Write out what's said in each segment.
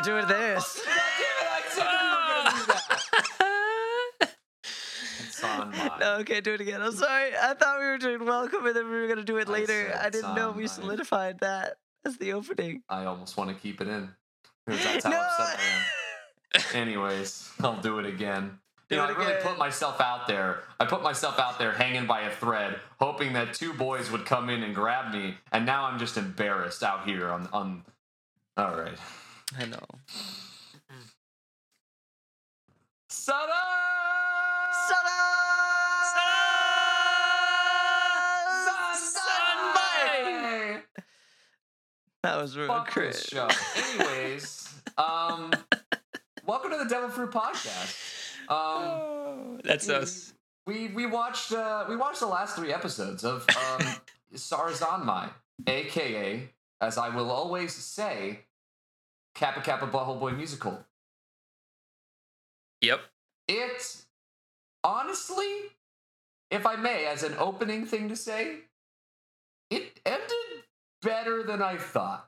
we're doing this. God damn it! I said gonna do that. It's on my. No, okay, do it again. I'm sorry. I thought we were doing welcome and then we were gonna do it I later. I didn't know we I- solidified that as the opening. I almost want to keep it in. that's how No! upset I am. Anyways, I'll do it again. Do you know, I really again. put myself out there. I put myself out there hanging by a thread, hoping that two boys would come in and grab me, and now I'm just embarrassed out here on on. All right, I know. Sada! Sunday! That was real Fuck cringe. this show. Anyways, um, welcome to the Devil Fruit Podcast. Um, Oh, that's us. we we watched uh, we watched the last three episodes of um, Sarazanmai, aka, as I will always say, Kappa Kappa Butthole Boy musical. Yep. It honestly, if I may, as an opening thing to say, it ended better than I thought.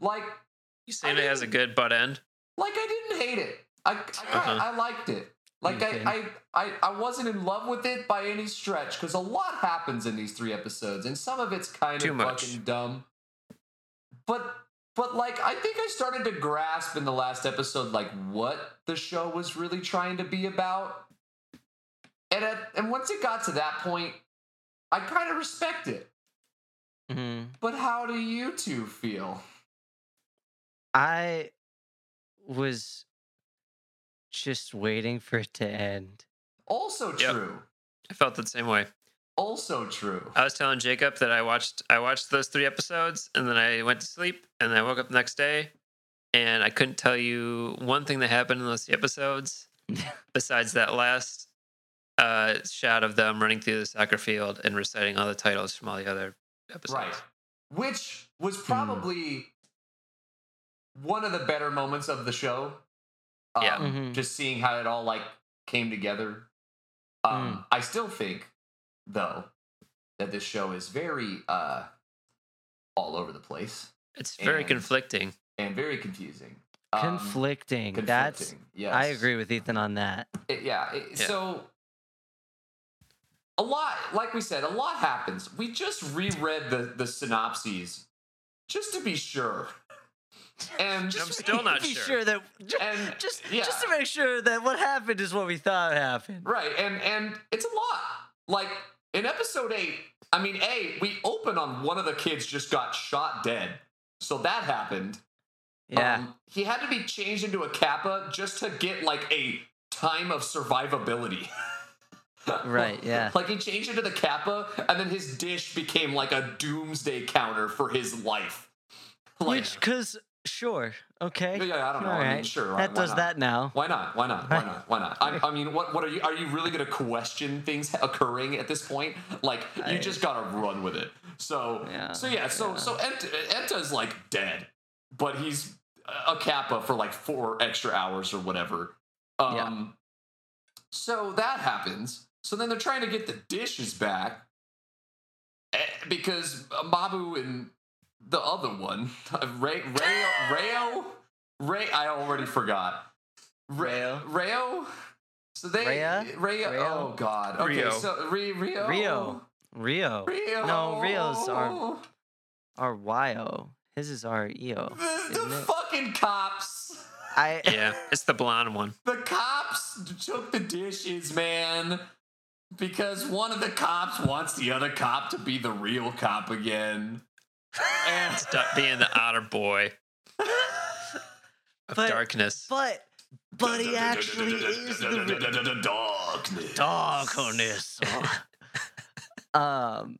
Like You saying it has a good butt end? like I didn't hate it. I I, Uh-huh. I liked it. Like Okay. I, I I I wasn't in love with it by any stretch because a lot happens in these three episodes, and some of it's kind Too of much. fucking dumb. But but like I think I started to grasp in the last episode like what the show was really trying to be about. And at, and once it got to that point, I kind of respect it. Mhm. But how do you two feel? I was just waiting for it to end. Also Yep. true. I felt the same way. Also true. I was telling Jacob that I watched I watched those three episodes and then I went to sleep and then I woke up the next day and I couldn't tell you one thing that happened in those episodes besides that last uh, shot of them running through the soccer field and reciting all the titles from all the other episodes. Right. Which was Hmm. probably one of the better moments of the show. Um, Yeah. Mhm. Just seeing how it all like came together. Um, Hmm. I still think, though, that this show is very uh, all over the place It's very And- conflicting. and very confusing. Um, conflicting. That's conflicting, Yes. I agree with Ethan on that. It- yeah, it- Yeah. So a lot, like we said, a lot happens. We just reread the the synopses just to be sure, and I'm still not be sure. sure that ju- And, just yeah. just to make sure that what happened is what we thought happened. right, and and it's a lot. Like in episode eight, I mean, a we open on one of the kids just got shot dead, so that happened. Yeah. Um, he had to be changed into a kappa just to get like a time of survivability. Right, yeah. Like he changed into the kappa, and then his dish became like a doomsday counter for his life. Like, Which cuz sure. Okay. yeah, yeah, I don't know. I mean, Alright. sure. That does not? that now. Why not? Why not? Why not? Why not? I, I mean, what? What are you? Are you really going to question things occurring at this point? Like, you just got to run with it. So, Yeah, so yeah. So, yeah. so Enta, is like dead, but he's a kappa for like four extra hours or whatever. Um, Yeah. So that happens. So then they're trying to get the dishes back eh, because Mabu and the other one, Ray, Rayo, Rayo, Ray. I already forgot. Rayo. Rayo. So they Rhea? Rayo. Rayo? Oh God. Okay. Rio. So Rio. Rio. Rio. Rio. Rio. No, Rio's are are R Y O. His is R E O. The, the fucking cops. I Yeah, it's the blonde one. The cops took the dishes, man. Because one of the cops wants the other cop to be the real cop again. And Stop being the otter boy of But- darkness. but but he actually is the darkness. darkness. um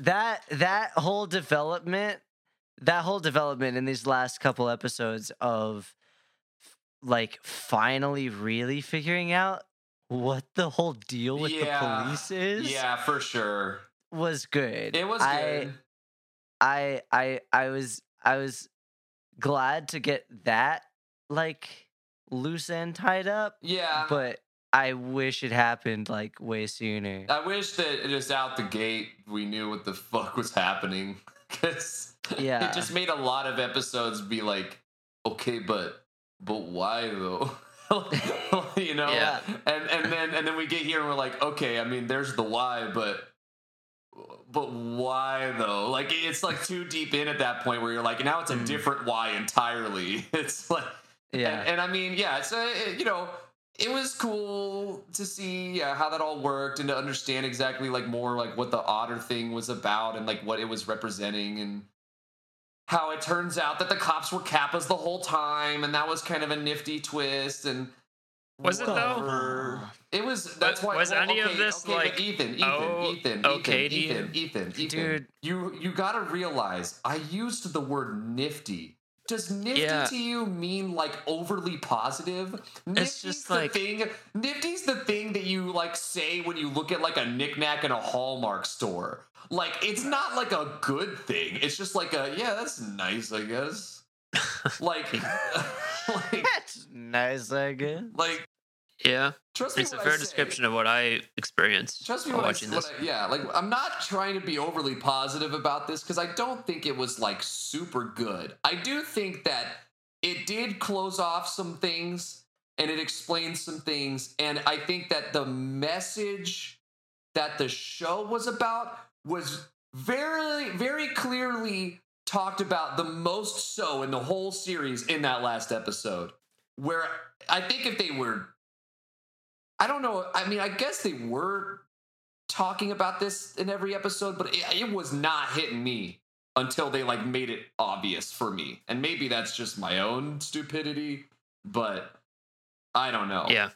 that that whole development that whole development in these last couple episodes of like finally really figuring out what the whole deal with Yeah, the police is Yeah, for sure. was good. It was good. I I I I was I was glad to get that like loose end tied up, yeah. but I wish it happened like way sooner. I wish that just out the gate we knew what the fuck was happening. Because Yeah. it just made a lot of episodes be like, okay, but but why though? you know, Yeah. and and then and then we get here and we're like, okay, I mean, there's the why, but but why though? Like it's like too deep in at that point where you're like, now it's a Mm. different why entirely. It's like, Yeah. and, and I mean, yeah, it's uh, you know, it was cool to see uh, how that all worked and to understand exactly like more like what the otter thing was about and like what it was representing and how it turns out that the cops were kappas the whole time and that was kind of a nifty twist and Was it, though? It was. That's why. was well, any of this, okay, like, Ethan? Ethan, oh, Ethan, okay Ethan, Ethan, Ethan, Ethan, Dude. You you got to realize I used the word nifty. Does nifty Yeah. to you mean like overly positive? Nifty's just the like- thing. Nifty's the thing that you like say when you look at like a knickknack in a Hallmark store. Like it's not like a good thing. It's just like a yeah, that's nice, I guess. Like, like, That's nice, I guess. like. Yeah, Trust me. it's a when I fair say- description of what I experienced Trust me while when I, watching when this. I- yeah, like I'm not trying to be overly positive about this because I don't think it was like super good. I do think that it did close off some things and it explained some things, and I think that the message that the show was about was very, very clearly talked about the most so in the whole series in that last episode. Where I think if they were I don't know. I mean, I guess they were talking about this in every episode, but it, it was not hitting me until they like made it obvious for me. And maybe that's just my own stupidity, but I don't know. Yeah.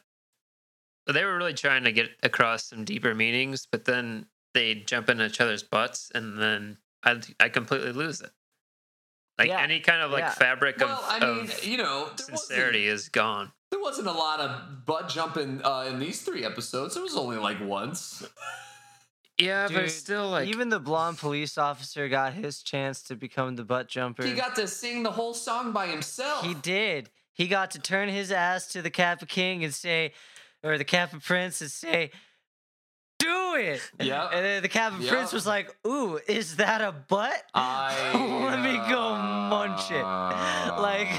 They were really trying to get across some deeper meanings, but then they jump in each other's butts, and then I I completely lose it. Like Yeah, any kind of like yeah. fabric Well, of, I mean, of you know, sincerity is gone. there wasn't a lot of butt jumping uh, in these three episodes. It was only like once. Yeah, but Dude, it's still like Even the blonde police officer got his chance to become the butt jumper. He got to sing the whole song by himself. He did. He got to turn his ass to the Kappa King and say, or the Kappa Prince and say, "Do it." Yeah. And then the Kappa Yep. Prince was like, "Ooh, is that a butt?" I Let me go munch it. Like,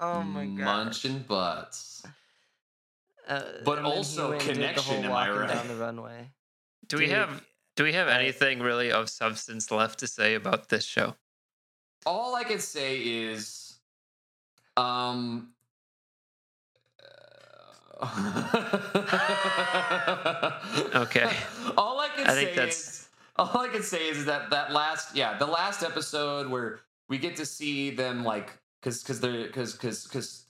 oh my god. munching butts. Uh, But and then he also went and did the whole connection, am I right? down the runway. do we have do we have anything really of substance left to say about this show? all I can say is, um, Okay. All I can I think say that's- is, all I can say is that that last, yeah, the last episode where we get to see them like, cause, cause they're, cause, cause, cause,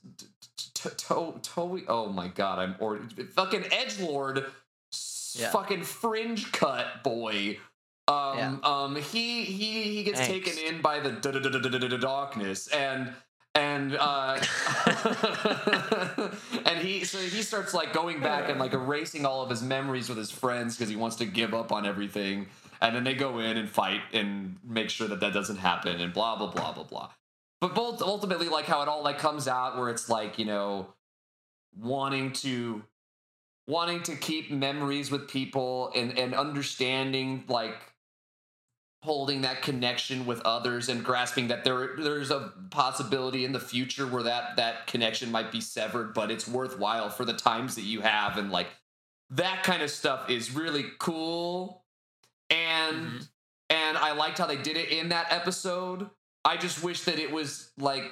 to, to, to, oh my god, I'm or fucking edge lord, Yeah. fucking fringe cut boy. Um, Yeah. um, he he he gets taken in by the da- da- da- da- da- da- da- darkness, and and uh, and he so he starts like going back and like erasing all of his memories with his friends because he wants to give up on everything. And then they go in and fight and make sure that that doesn't happen and blah blah blah blah blah. But both ultimately, like how it all like comes out where it's like you know wanting to wanting to keep memories with people and and understanding like holding that connection with others and grasping that there there's a possibility in the future where that that connection might be severed but it's worthwhile for the times that you have and like that kind of stuff is really cool and Mhm. and I liked how they did it in that episode I just wish that it was like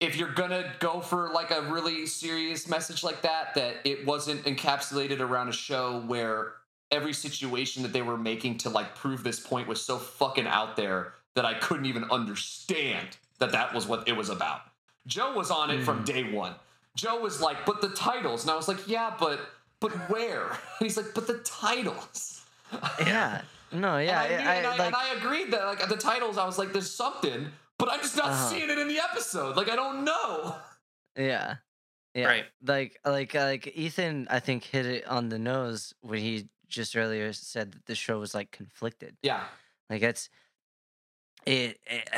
if you're gonna go for like a really serious message like that, that it wasn't encapsulated around a show where every situation that they were making to like prove this point was so fucking out there that I couldn't even understand that that was what it was about. Joe was on it from day one. Joe was like, "But the titles," and I was like, "Yeah, but but where?" And he's like, "But the titles." Yeah. No, yeah. and, I, knew- I, and, I, like, and I agreed that like at the titles, I was like, "There's something," but I'm just not Uh-huh. seeing it in the episode. Like I don't know. Yeah. Yeah. Right. Like like like Ethan I think hit it on the nose when he just earlier said that the show was like conflicted. Yeah. Like it's it it,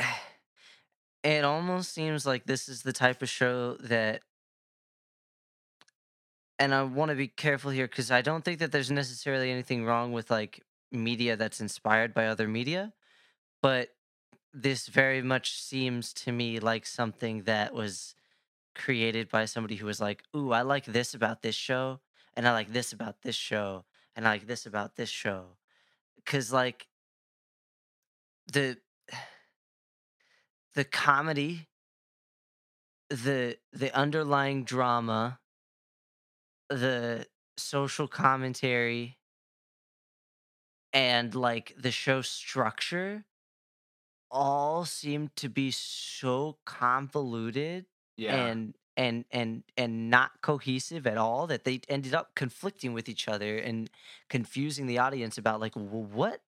it almost seems like this is the type of show that and I want to be careful here cuz I don't think that there's necessarily anything wrong with like media that's inspired by other media, but this very much seems to me like something that was created by somebody who was like, "Ooh, I like this about this show, and I like this about this show, and I like this about this show," because like the the comedy, the the underlying drama, the social commentary, and like the show structure all seem to be so convoluted Yeah. and and and and not cohesive at all that they ended up conflicting with each other and confusing the audience about like "Well, what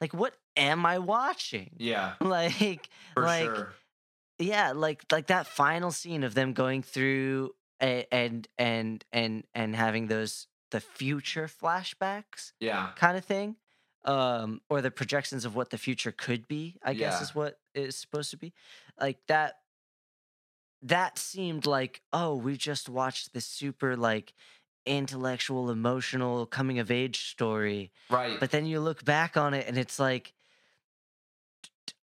like what am i watching yeah. like For like sure. yeah like like that final scene of them going through and and and and having those the future flashbacks Yeah. kind of thing um or the projections of what the future could be i guess Yeah. is what it's supposed to be like that that seemed like oh we just watched this super like intellectual emotional coming of age story Right. but then you look back on it and it's like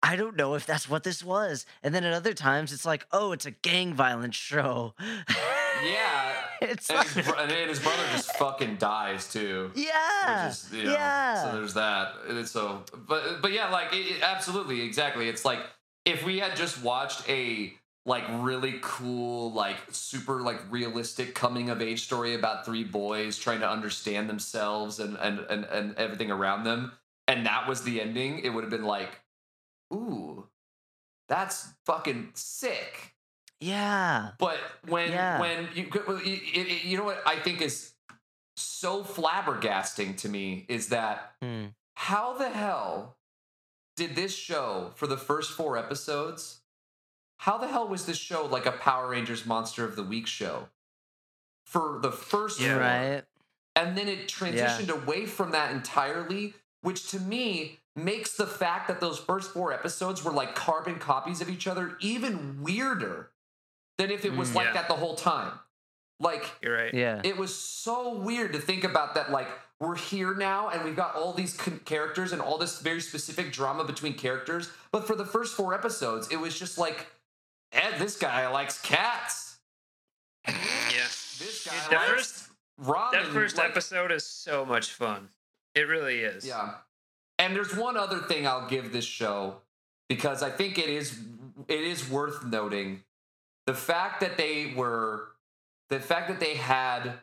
I don't know if that's what this was. And then at other times it's like, oh, it's a gang violence show. yeah. it's And his, bro- and his brother just fucking dies too. yeah. Is, you know, yeah. So there's that. And so, but but yeah, like it, it- absolutely, exactly. It's like if we had just watched a like really cool, like super like realistic coming of age story about three boys trying to understand themselves and and and, and everything around them, and that was the ending, it would have been like, ooh, that's fucking sick. Yeah. But when Yeah. when you well, you you- you know what I think is so flabbergasting to me is that Hmm. how the hell did this show for the first four episodes? How the hell was this show like a Power Rangers Monster of the Week show for the first Yeah. four? Right. and then it transitioned away from that entirely which to me makes the fact that those first four episodes were like carbon copies of each other even weirder than if it was Mm. like Yeah. that the whole time like You're right. Yeah. it was so weird to think about that like we're here now and we've got all these con- characters and all this very specific drama between characters but for the first four episodes it was just like Ed, this guy likes cats Yeah. this guy Dude, that likes first- ramen That first like- episode is so much fun. It really is. Yeah. And there's one other thing I'll give this show because I think it is it is worth noting the fact that they were the fact that they had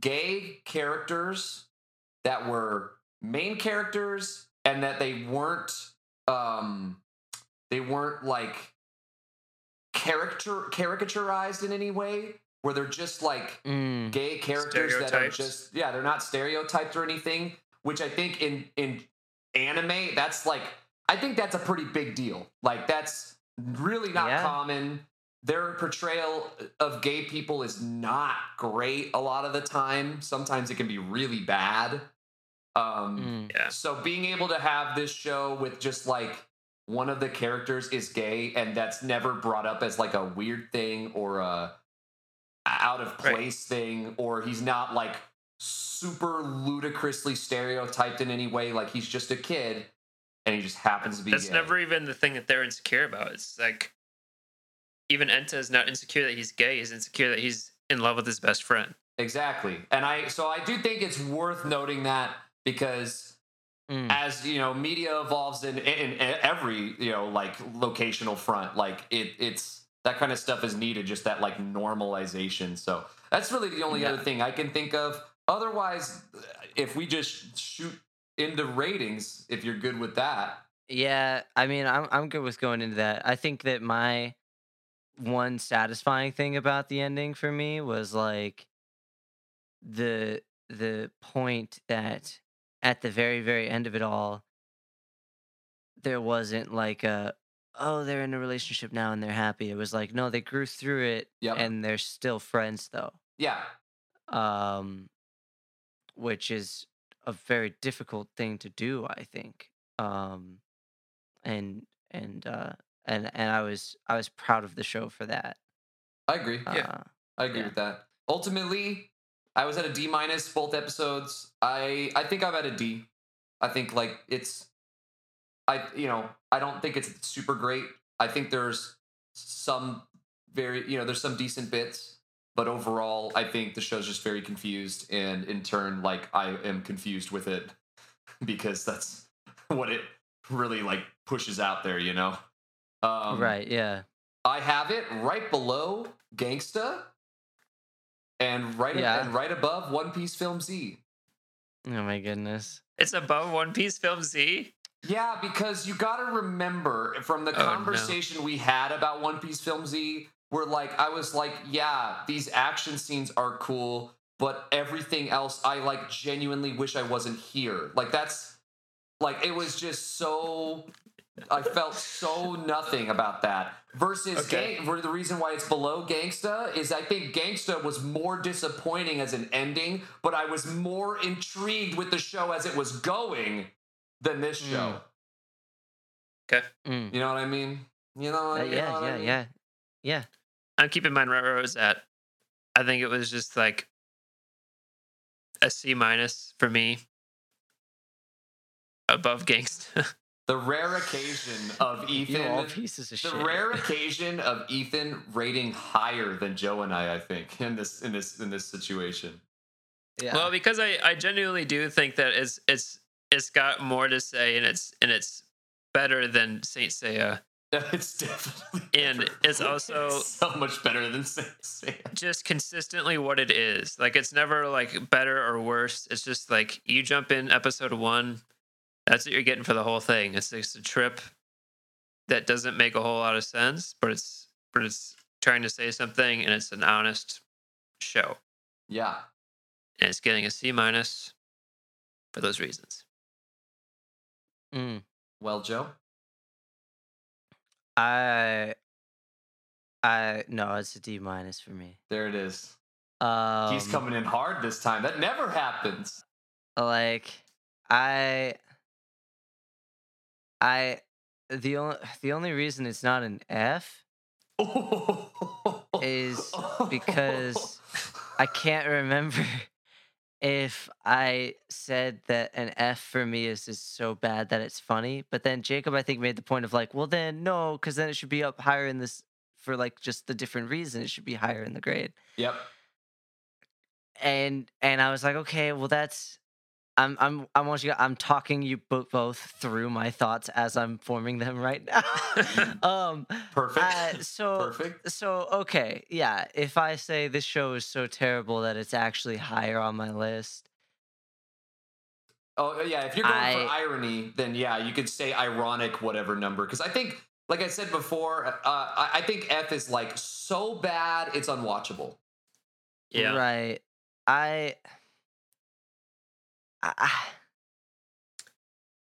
gay characters that were main characters and that they weren't um they weren't like character caricaturized in any way where they're just like Mm. gay characters that are just yeah they're not stereotyped or anything which i think in in anime that's like i think that's a pretty big deal like that's really not Yeah. common their portrayal of gay people is not great a lot of the time sometimes it can be really bad um Mm. Yeah. so being able to have this show with just like one of the characters is gay and that's never brought up as like a weird thing or a out of Right. place thing or he's not like super ludicrously stereotyped in any way like he's just a kid and he just happens to be That's gay. never even the thing that they're insecure about. It's like even Enta is not insecure that he's gay. He's insecure that he's in love with his best friend. exactly and i so i do think it's worth noting that because Mm. as you know media evolves in, in, in every you know like locational front like it it's that kind of stuff is needed just that like normalization so that's really the only Yeah. other thing i can think of otherwise if we just shoot into ratings if you're good with that Yeah, I mean, I'm I'm good with going into that. I think that my one satisfying thing about the ending for me was like the the point that at the very very end of it all there wasn't like a oh they're in a relationship now and they're happy. It was like no, they grew through it Yep. and they're still friends though. yeah Um which is a very difficult thing to do, I think. Um and and uh and and I was I was proud of the show for that. i agree Yeah. Uh, i agree yeah. with that ultimately i was at a d minus both episodes i i think i'm at a d i think like it's I you know I don't think it's super great. I think there's some very you know there's some decent bits, but overall I think the show's just very confused, and in turn like I am confused with it because that's what it really like pushes out there. You know. Um, right. Yeah. I have it right below Gangsta, and right Yeah. and right above One Piece Film Z. Oh my goodness. It's above One Piece Film Z. Yeah, because you got to remember from the Oh, no. conversation we had about One Piece Film Z, where like I was like, yeah, these action scenes are cool, but everything else, I like genuinely wish I wasn't here. Like that's like it was just so. I felt so nothing about that. Versus Okay. gang, where the reason why it's below Gangsta is I think Gangsta was more disappointing as an ending, but I was more intrigued with the show as it was going than this show. Okay. Mm. You know what I mean? You know, Uh, you know yeah. I Yeah. mean? Yeah. Yeah. I'm keeping mine right where I was at. I think it was just like a C minus for me. Above Gangsta. The rare occasion of You all Ethan, pieces of shit. the shit. rare occasion of Ethan rating higher than Joe and I, I think, in this in this in this situation. yeah. Well, because I, I genuinely do think that it's it's it's got more to say and it's and it's better than Saint Seiya. It's definitely And better. it's also- so much better than Saint Seiya. Just consistently what it is. Like it's never like better or worse. It's just like you jump in episode one, that's what you're getting for the whole thing. It's just a trip that doesn't make a whole lot of sense, but it's but it's trying to say something and it's an honest show. Yeah. And it's getting a C minus for those reasons. Mm. Well, Joe. I. I no, it's a D minus for me. There it is. Um, He's coming in hard this time. That never happens. like I I the only the only reason it's not an F Is because I can't remember if I said that an F for me is just so bad that it's funny. But then Jacob, I think, made the point of like, well, then no, because then it should be up higher in this for like just the different reason. It should be higher in the grade. Yep. And and I was like, okay, well, that's. I'm I'm I want you. I'm talking you both through my thoughts as I'm forming them right now. um. Perfect. Uh, so Perfect. so okay, yeah. If I say this show is so terrible that it's actually higher on my list, Oh yeah, if you're going I- for irony, then yeah, you could say ironic whatever number. Because I think, like I said before, uh, I, I think F is like so bad it's unwatchable. Yeah. right? I, I,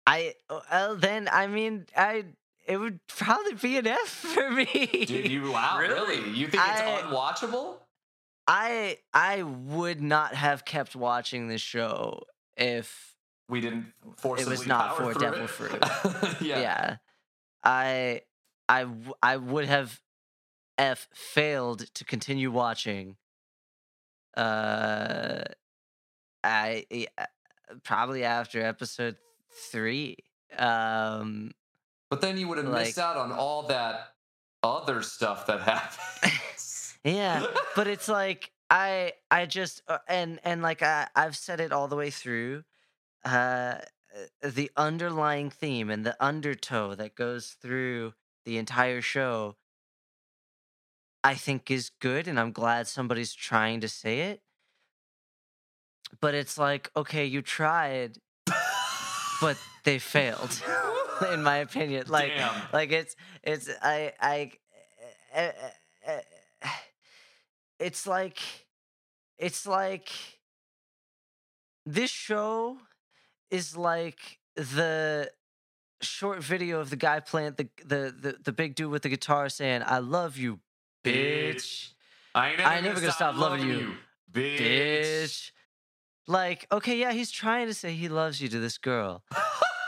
I well, then I mean I it would probably be an F for me. Dude, you wow, really? Really? You think it's I- unwatchable? I I would not have kept watching this show if We didn't force it was not for Devil it? Fruit. yeah. yeah. I I I would have F failed to continue watching. Uh, I uh, probably after episode three. Um, But then you would have missed out on all that other stuff that happens. yeah, but it's like I I just uh, and and like I I've said it all the way through. Uh, the underlying theme and the undertow that goes through the entire show, I think is good, and I'm glad somebody's trying to say it. But it's like, okay, you tried, but they failed, in my opinion. Like, Damn. like it's it's I I uh, uh, uh, it's like it's like this show is like the short video of the guy playing the the the, the big dude with the guitar saying "I love you, bitch." I ain't never, I ain't never gonna stop loving you, bitch. bitch. Like, okay, yeah, he's trying to say he loves you to this girl,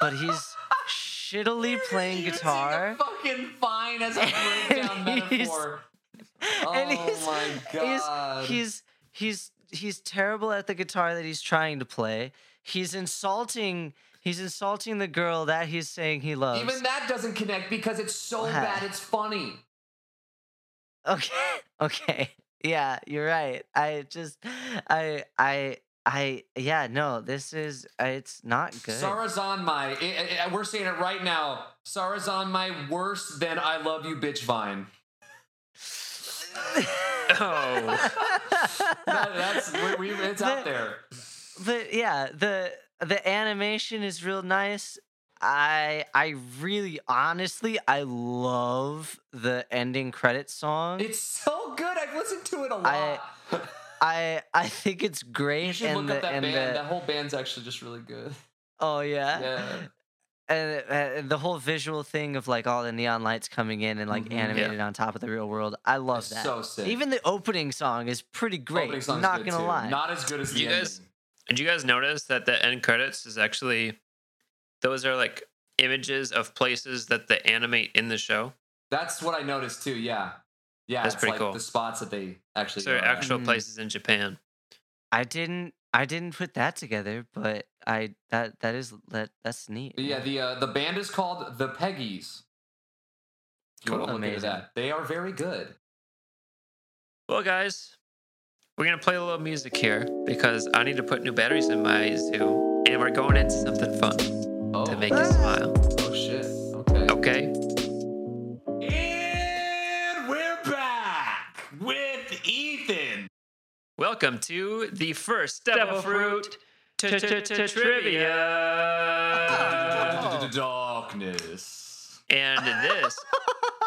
but he's shittily playing guitar. fucking fine as a breakdown And he's- metaphor. and oh he's- my god. He's he's he's he's terrible at the guitar that he's trying to play. he's insulting he's insulting the girl that he's saying he loves. Even that doesn't connect because it's so What? bad it's funny. Okay. Okay. Yeah, you're right. I just I I I yeah, no, this is uh, it's not good. Sarazanmai I- I- we're saying it right now. Sarazanmai worse than I love you bitch vine. Oh. That- that's we, we, it's out there. But yeah, the the animation is real nice. I I really honestly I love the ending credit song. It's so good. I've listened to it a lot. I- I I think it's great you should and look the up that band. the that whole band's actually just really good. oh yeah. Yeah. and, uh, and the whole visual thing of like all the neon lights coming in and like Mhm. Yeah. animated on top of the real world. I love It's that. so sick. Even the opening song is pretty great. Opening song's not gonna too. lie. Not as good as the You guys- ending. Did you guys notice that the end credits is actually those are like images of places that they animate in the show? That's what I noticed too. Yeah. Yeah. That's it's pretty like cool. The spots that they actually. So they're at. actual Mm. places in Japan. I didn't. I didn't put that together, but I that that is that that's neat. Yeah, the uh, the band is called the Peggies. If Cool. look into Amazing. that, they are very good. Well, guys, we're gonna play a little music here because I need to put new batteries in my zoo, and we're going into something fun Oh, to make you smile. oh shit. Okay. Okay. Welcome to the first Devil Fruit Trivia. Darkness. And this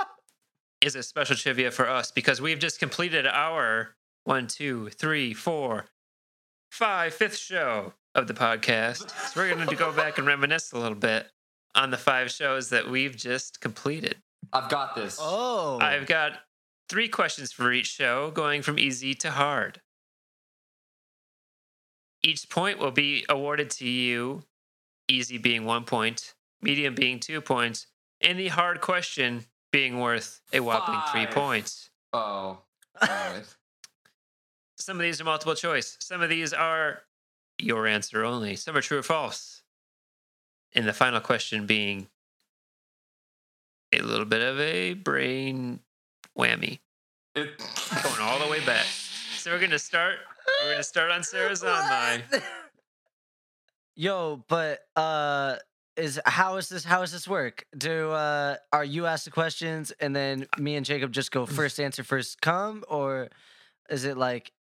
is a special trivia for us because we've just completed our one, two, three, four, five, fifth show of the podcast. So we're going to go back and reminisce a little bit on the five shows that we've just completed. I've got this. Oh. I've got three questions for each show, going from easy to hard. Each point will be awarded to you, easy being one point, medium being two points, and the hard question being worth a whopping three points. Oh. All right. Some of these are multiple choice, some of these are your answer only, some are true or false. And the final question being a little bit of a brain whammy. It- going all the way back. So we're gonna start. We're gonna start on Sarazanmai. What? Yo, but uh is how is this how does this work? Do uh are you ask the questions and then me and Jacob just go first answer first come or is it like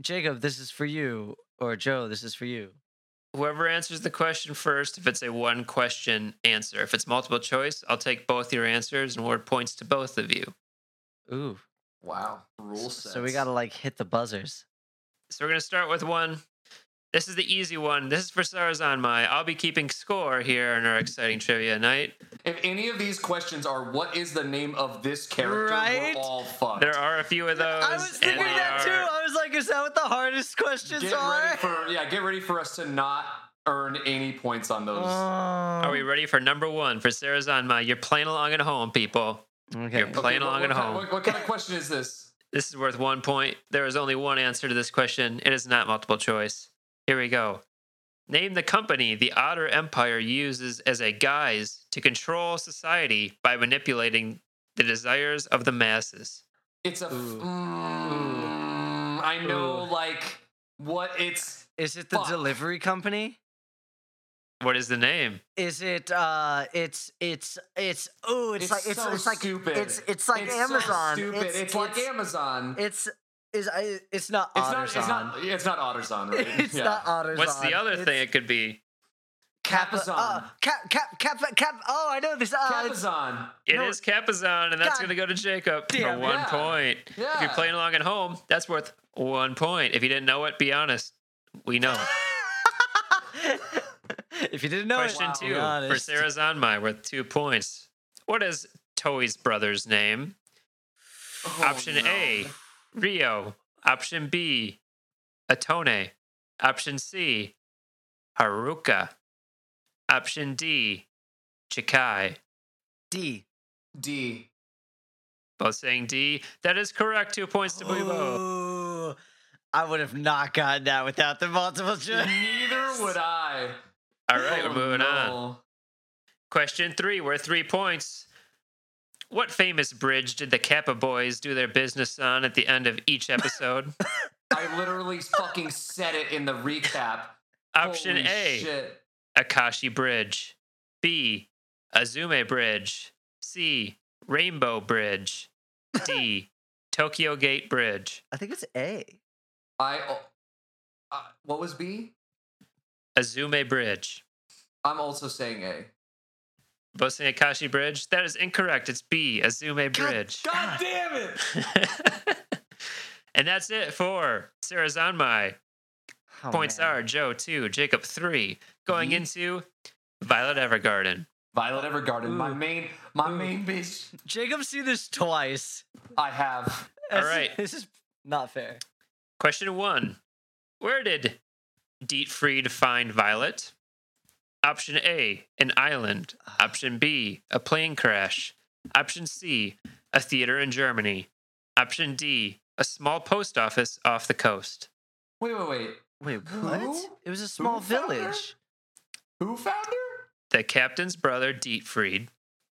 Jacob this is for you or Joe this is for you? Whoever answers the question first, if it's a one question answer, if it's multiple choice, I'll take both your answers and award points to both of you. Ooh. wow. Rule sets. So we got to like hit the buzzers. So we're gonna start with one. This is the easy one. This is for Sarazanmai. I'll be keeping score here in our exciting trivia night. If any of these questions are what is the name of this character, Right? we're all fucked. There are a few of those. I was and thinking they that too. are- I was like, is that what the hardest questions get are? ready for yeah, get ready for us to not earn any points on those. Um, are we ready for number one for Sarazanmai? You're playing along at home, people. okay. You're playing what- along what, at kind- home. What, what kind of question is this? This is worth one point. There is only one answer to this question. It is not multiple choice. Here we go. Name the company the Otter Empire uses as a guise to control society by manipulating the desires of the masses. It's a. f- Mm, I know, Ooh. like what it's. Is it the Fuck. delivery company? What is the name? Is it uh it's it's it's oh it's, It's like it's so it's like stupid. it's it's like it's so stupid. It's, like Amazon. It's is I it's not It's not. It's Otterzon. not. It's not Otterzon, right? It's Yeah. not Otterzon. What's the other It's thing it could be? Kappa, Capazon. uh, cap cap cap cap. Oh, I know this. Uh, it's- Capazon. It is No. Capazon, and that's going to go to Jacob damn for one Yeah. point. If you're playing along at home, that's worth one point. If you didn't know it, be honest. We know. if you didn't know Question it, two for. Sarazanmai worth two points. What is Toy's brother's name? Oh, Option no. A, Rio. Option B, Atone. Option C, Haruka. Option D, Chikai. D. D. Both saying D. That is correct. Two points to Buibo. Ooh. I would have not gotten that without the multiple choice. Neither would I. All right, Oh, we're moving on. Question three, worth three points. What famous bridge did the Kappa boys do their business on at the end of each episode? I literally fucking said it in the recap. Option Holy A, Shit. Akashi Bridge. B, Azume Bridge. C, Rainbow Bridge. D, Tokyo Gate Bridge. I think it's A. I. Uh, what was B? Azume Bridge. I'm also saying A. Both saying Akashi Bridge? That is incorrect. It's B, Azume Bridge. God damn it! and that's it for Sarazanmai. Oh, Points man. are Joe two, Jacob three. Going Yeet. into Violet Evergarden. Violet Evergarden, my main, my Ooh. main bitch. Jacob's seen this twice. I have. All This- right. This is not fair. Question one: Where did Dietfried find Violet? Option A: an island. Ah. Option B: a plane crash. Option C: a theater in Germany. Option D: a small post office off the coast. Wait, wait, wait. Wait, Who? what? It was a small found her? village. Who found her? The captain's brother Dietfried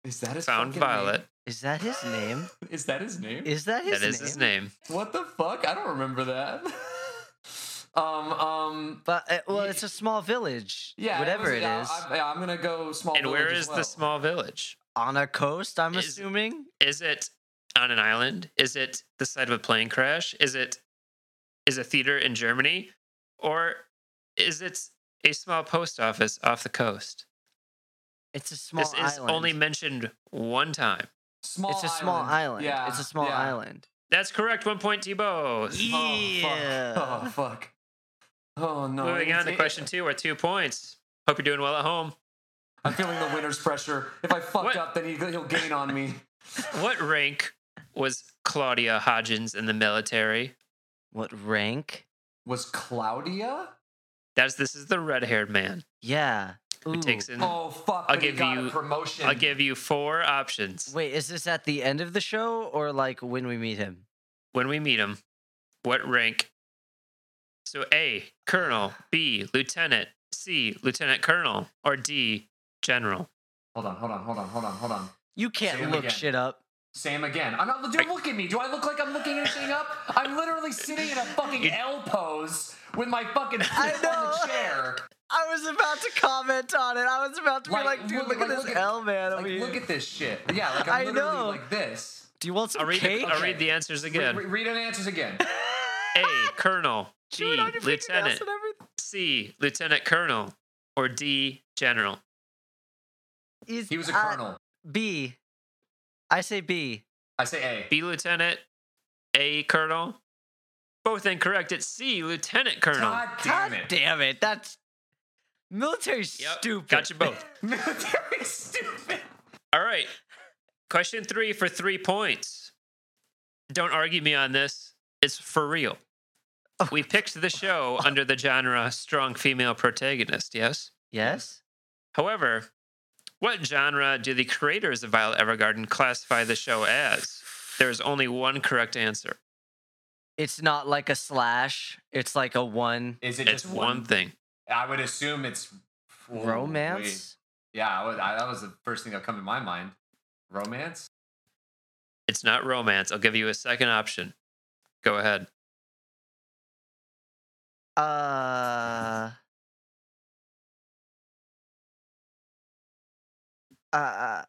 Is that his found fucking Violet. Is that his name? name? Is that his name? Is that his That name? is his name. What the fuck? I don't remember that. um, um. But uh, well, it's a small village. Yeah, whatever was- it is. yeah, I'm, yeah, I'm gonna go small. And where village is as the small village? On a coast, I'm Is- assuming. Is it on an island? Is it the site of a plane crash? Is it is a theater in Germany? Or is it a small post office off the coast? It's a small this is only mentioned one time. Small it's a small island. Yeah, it's a small yeah. island. That's correct. One point to you both. Yeah. Oh fuck. Oh fuck. Oh no. Moving on to it- question two, or two points. Hope you're doing well at home. I'm feeling the winner's pressure. If I fuck What? up, then he, he'll gain on me. What rank was Claudia Hodgins in the military? What rank? Was Claudia? That's this is the red-haired man Yeah. who Ooh. takes in. Oh fuck! I'll give got you- a promotion. I'll give you four options. Wait, is this at the end of the show or like when we meet him? when we meet him, what rank? So A, Colonel, B, Lieutenant, C, Lieutenant Colonel, or D, General. Hold on, hold on, hold on, hold on, hold on. You can't him look again. shit up. Same again. I'm not. Don't look at me. Do I look like I'm looking anything up? I'm literally sitting in a fucking You- L pose with my fucking feet I on know. the chair. I was about to comment on it. I was about to Like, be like, dude, look- look, like, at look this at- L man over Like, here. look at this shit. Yeah, like I'm I literally know. like this. Do you want some I'll read, cake? the, I'll Okay. read the answers Re- again. re- read the answers again. A, Colonel, Chew it B, on your fingernails Lieutenant. C, Lieutenant Colonel, or D, General. He's- He was a uh, colonel. B. I say B. I say A. B, Lieutenant, A, Colonel. Both incorrect. It's C, Lieutenant Colonel. God damn God it. damn it. That's military's Yep, stupid. got you both. Military stupid. All right. Question three for three points. Don't argue me on this. It's for real. Oh. We picked the show under the genre strong female protagonist, yes? yes? However, what genre do the creators of Violet Evergarden classify the show as? There's only one correct answer. It's not like a slash. It's like a one Is it It's just one thing. I would assume it's Whoa, wait. romance. Yeah, I would, I, that was the first thing that come to my mind. Romance. It's not romance. I'll give you a second option. Go ahead. Uh. Uh.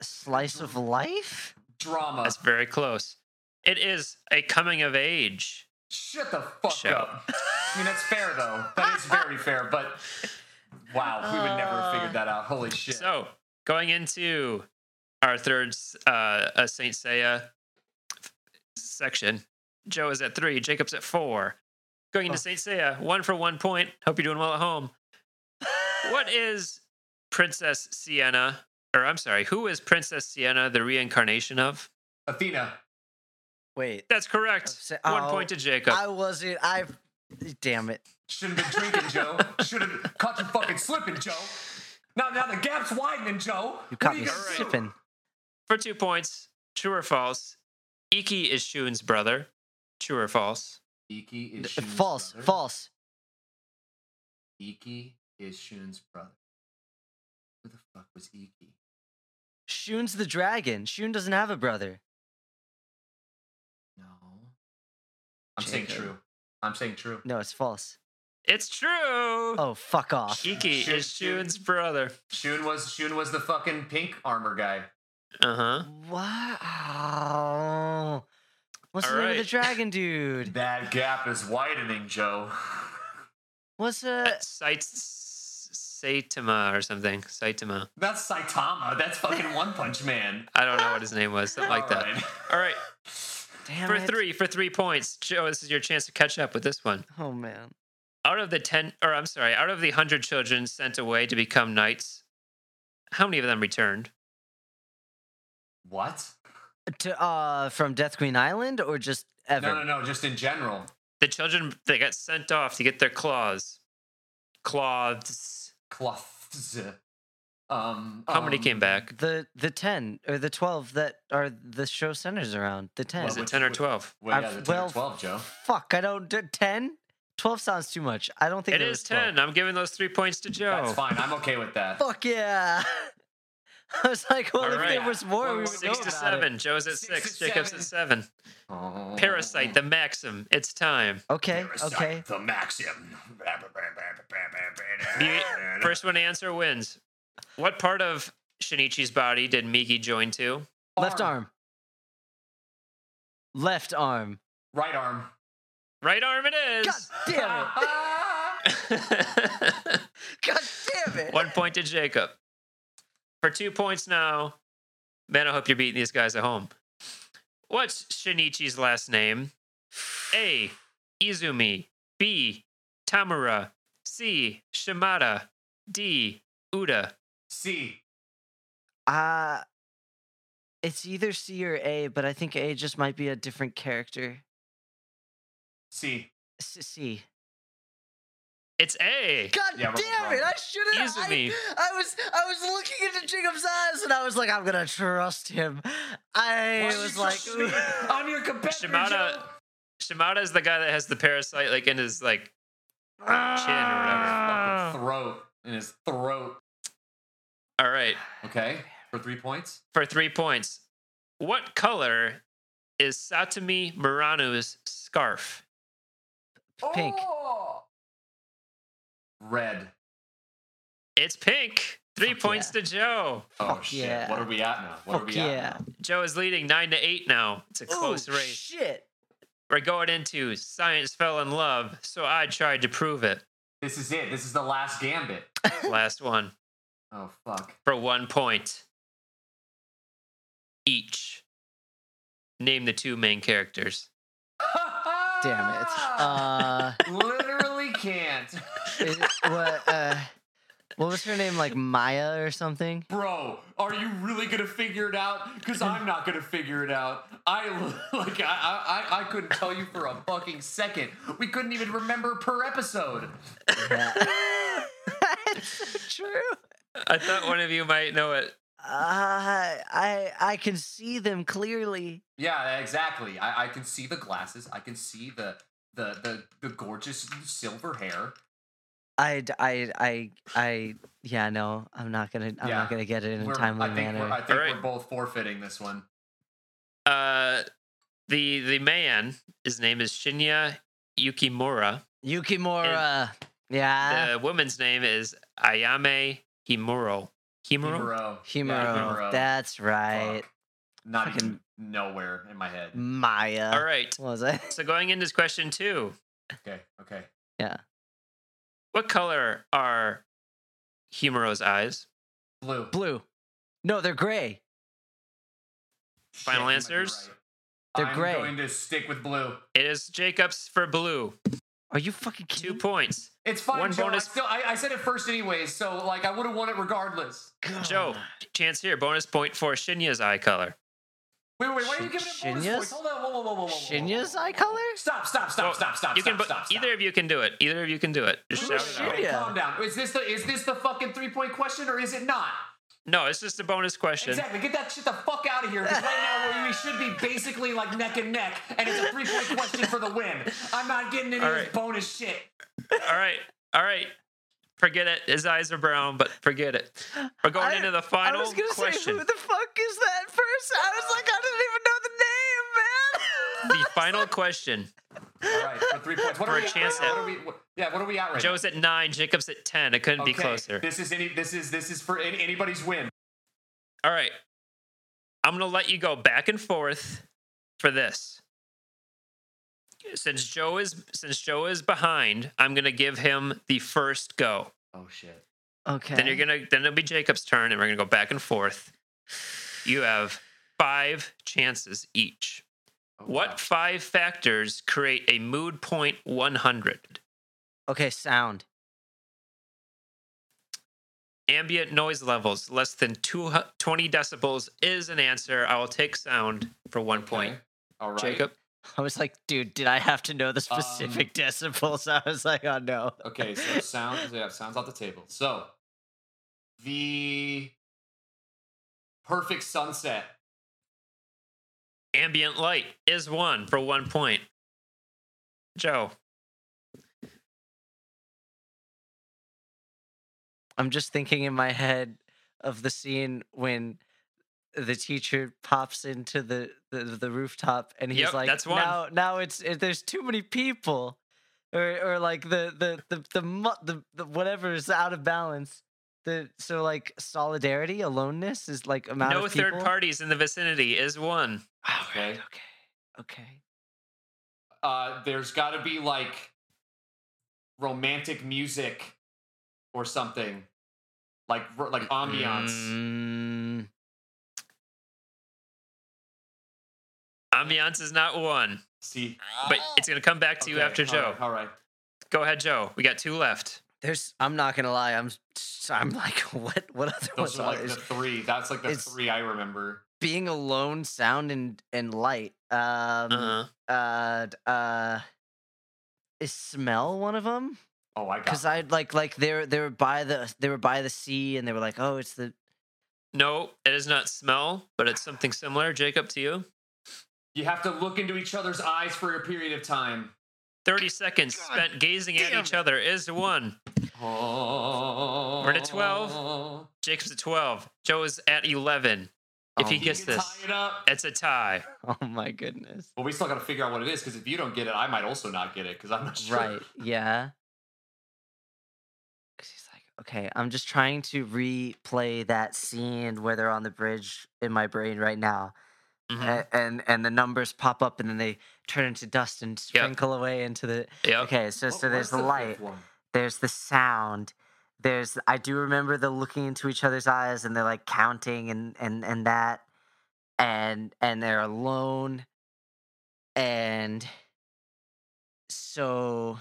Slice of life? Drama. That's very close. It is a coming of age. Shut the fuck Show. up. I mean, that's fair though. That is very fair. But wow, we would never have figured that out. Holy shit. So, going into our third uh, uh, Saint Seiya section, Joe is at three, Jacob's at four. Going into Oh. Saint Seiya, one for one point. Hope you're doing well at home. What is Princess Sienna? Or I'm sorry, who is Princess Sienna the reincarnation of? Athena. Wait. That's correct. Sa- One oh, point to Jacob. I wasn't. I. Damn it. Shouldn't have been drinking, Joe. Should have caught you fucking slipping, Joe. Now, now the gap's widening, Joe. You caught me gonna. For two points, true or false? Ikki is Shun's brother. True or false? Ikki is Shun's false. brother. False. Ikki is Shun's brother. Who the fuck was Ikki? Shun's the dragon. Shun doesn't have a brother. No. I'm saying true. I'm saying true. No, it's false. It's true. Oh, fuck off. Ikki Shun- is Shun's brother. Shun was Shun was the fucking pink armor guy. Uh huh. Wow. What's the name of the dragon dude? That gap is widening, Joe. What's uh Sites Saitama or something. Saitama. That's Saitama. That's fucking One Punch Man. I don't know what his name was. Something like that. Alright. All right. damn For it. three, for three points. Joe, this is your chance to catch up with this one. Oh man. Out of the 10, or I'm sorry, out of the 100 children sent away to become knights, how many of them returned? What? To uh from Death Queen Island or just ever? No, no, no. Just in general. The children, they got sent off to get their claws. Claws. Cloths. Um. How many um, came back? The the ten or the twelve that are the show centers around. The ten. Is it which- 10 or which- 12? Well, yeah, the 10 or 12, Joe. Fuck, I don't do ten? Twelve sounds too much. I don't think it is there is 12. 10. I'm giving those three points to Joe. That's fine. I'm okay with that. Fuck yeah. I was like, well, All if there was more, Well, we would six know Six to about it. seven. Joe's at Six six. to Jacob's at seven. Parasyte, the Maxim. It's time. Okay, Parasyte, okay. The Maxim. The first one to answer wins. What part of Shinichi's body did Migi join to? Left arm. Left arm. Right arm. Right arm It is. God damn it. God damn it. One point to Jacob. For two points now. Man, I hope you're beating these guys at home. What's Shinichi's last name? A. Izumi. B. Tamura. C. Shimada. D. Uda. C. Uh it's either C or A, but I think A just might be a different character. C. S- C. It's A. God Yeah, damn it! I should have. I, Izumi. I was I was looking into Jacob's eyes, and I was like, I'm gonna trust him. I Why was you like, trust me? I'm your competitor, Shimada- Shimada is the guy that has the parasite like in his like chin or whatever. Ah. Fucking throat. In his throat. All right. Okay. For three points. For three points. What color is Satomi Murano's scarf? Pink. Oh! Red. It's pink. Three Fuck points to Joe. Oh Fuck shit. yeah. What are we at now? What are we yeah. at now? Joe is leading nine to eight now. It's a close Ooh, race. Shit. We're going into science fell in love, so I tried to prove it. This is it. This is the last gambit. Last one Oh fuck. for one point each. Name the two main characters. Damn it. Uh, Literally can't. is what? Uh, what was her name? Like Maya or something? Bro, are you really gonna figure it out? Because I'm not gonna figure it out. I like I, I I couldn't tell you for a fucking second. We couldn't even remember per episode. Yeah. That's true. I thought one of you might know it. Uh, I I can see them clearly. Yeah, exactly. I, I can see the glasses. I can see the the the, the gorgeous silver hair. I d- I I I yeah no I'm not gonna I'm Yeah. not gonna get it in a We're- timely I think manner. We're, I think Alright. we're both forfeiting this one. Uh, the the man, his name is Shinya Yukimura. Yukimura. Yeah. The woman's name is Ayame Himuro. Himuro? Himuro. Himuro. Yeah, Himuro. That's right. Fuck. Not Fucking- even nowhere in my head. Maya. All right. What was it? So going into question two, Okay, okay. Yeah. What color are Himuro's eyes? Blue. Blue. No, they're gray. Final you might be answers? right. They're gray. I'm going to stick with blue. It is Jacob's for blue. Are you fucking kidding? Two points. It's fine, One Joe. bonus- I, still, I, I said it first anyways, so like I would have won it regardless. Joe, chance here. Bonus point for Shinya's eye color. Wait, wait, why are you giving it bonus points? Hold on, whoa, whoa, whoa, whoa, whoa, whoa, whoa, Shinya's whoa, whoa, eye color? Stop, stop, stop, stop, stop, you stop, can, bo- stop, stop. Either of you can do it. Either of you can do it. Just Wait, shout wait, it out. calm down. Is this the is this the fucking three point question or is it not? No, it's just a bonus question. Exactly. Get that shit the fuck out of here. Because right now we- we should be basically like neck and neck, and it's a three point question for the win. I'm not getting any All of this bonus shit. All right, all right. Forget it. His eyes are brown, but forget it. We're going I- into the final I was gonna question. say, who the fuck is that person? I was like, I didn't even know the name, man. the final question. All right, for three points. What For are a chance at? at- What are we? What, yeah, what are we at right Joe's at nine. Jacob's at ten. It couldn't now? be closer. This is any. This is this is for any, anybody's win. All right. I'm gonna let you go back and forth for this. Since Joe is since Joe is behind, I'm gonna give him the first go. Oh shit. Okay. Then you're gonna then it'll be Jacob's turn, and we're gonna go back and forth. You have five chances each. Oh, What wow. five factors create a mood point 100? Okay, sound. Ambient noise levels less than two, 20 decibels is an answer. I will take sound for one point. All right. Jacob, I was like, dude, did I have to know the Um, specific decibels? I was like, oh no. Okay, so sounds Yeah, sounds off the table. So the perfect sunset. ambient light is one for one point. Joe, I'm just thinking in my head of the scene when the teacher pops into the the, the rooftop and he's Yep, like, that's one. now now it's it, there's too many people, or or like the the the the mu- the, the whatever is out of balance. The so like solidarity, aloneness is like amount no of third parties in the vicinity is one. Okay, Okay. okay, okay. Uh, there's got to be like romantic music or something, like like ambiance. Mm, Ambiance is not one, See, but it's going to come back to you Okay, after all Joe. right, all right. Go ahead, Joe. We got two left. there's. I'm not gonna lie. I'm. s- I'm like, what? What other Those ones are are like the three. That's like the it's- three I remember. being alone, sound and and light. Um. Uh-huh. Uh. Uh. Is smell one of them? Oh, I got. It. Because I like like they were they were by the they were by the sea and they were like, oh, it's the No, it is not smell, but it's something similar. Jacob, to you. You have to look into each other's eyes for a period of time. 30 seconds God spent gazing at each other is one. We're at 12. Jacob's at 12. Joe is at 11. If Oh he gets this, tie it up. it's a tie. Oh my goodness. Well, we still got to figure out what it is because if you don't get it, I might also not get it because I'm not sure. Right. Yeah. 'Cause he's like, okay, I'm just trying to replay that scene where they're on the bridge in my brain right now. Mhm. A- and and the numbers pop up and then they turn into dust and Yep. sprinkle away into the Yep. okay so Oh, so there's the fifth light there's the sound there's i do remember the looking into each other's eyes and they're like counting and and and that and and they're alone and so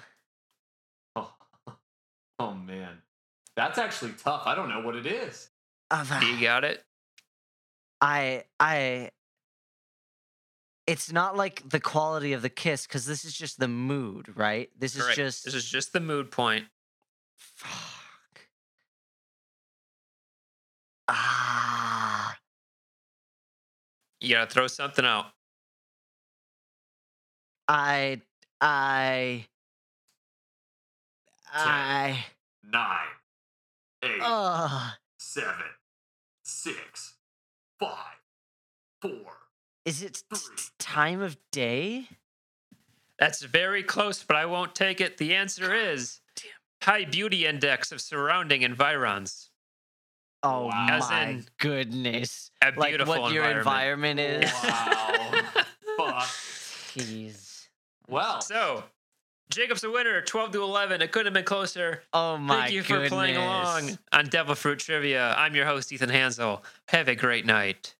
Oh, oh man, that's actually tough. I don't know what it is. uh, You got it? i i it's not like the quality of the kiss because this is just the mood right this is Correct. just This is just the mood point. Fuck. Ah. You got to throw something out. I. I. I. Nine, eight, Uh, seven, six, five, four. Is it t- time of day? That's very close, but I won't take it. The answer is damn. high beauty index of surrounding environs. Oh Wow. As my in goodness! A Like beautiful what your environment. environment is. Wow. Fuck. Jeez. Well, So, Jacob's a winner, 12 to 11. It couldn't have been closer. Oh my god. Thank you goodness. for playing along on Devil Fruit Trivia. I'm your host, Ethan Hansel. Have a great night.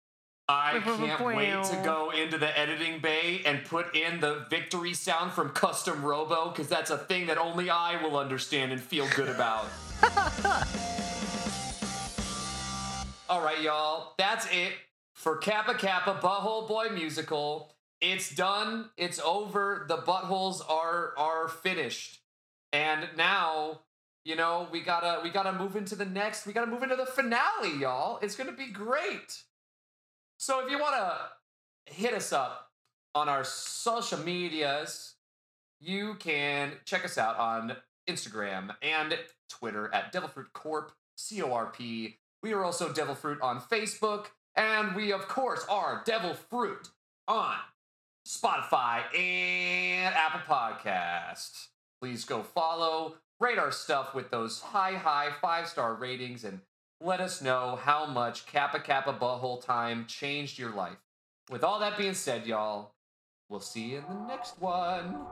I can't wait to go into the editing bay and put in the victory sound from Custom Robo because that's a thing that only I will understand and feel good about. All right, y'all. That's it for Kappa Kappa Butthole Boy Musical. It's done. It's over. The buttholes are are finished. And now you know, we gotta we gotta move into the next. We gotta move into the finale, y'all. It's gonna be great. So if you wanna hit us up on our social medias, you can check us out on Instagram and Twitter at Devil Fruit Corp, C O R P. We are also Devil Fruit on Facebook, and we, of course, are Devil Fruit on Spotify and Apple Podcasts. Please go follow, rate our stuff with those high, high five star ratings, and let us know how much Kappa Kappa Butthole Time changed your life. With all that being said, y'all, we'll see you in the next one.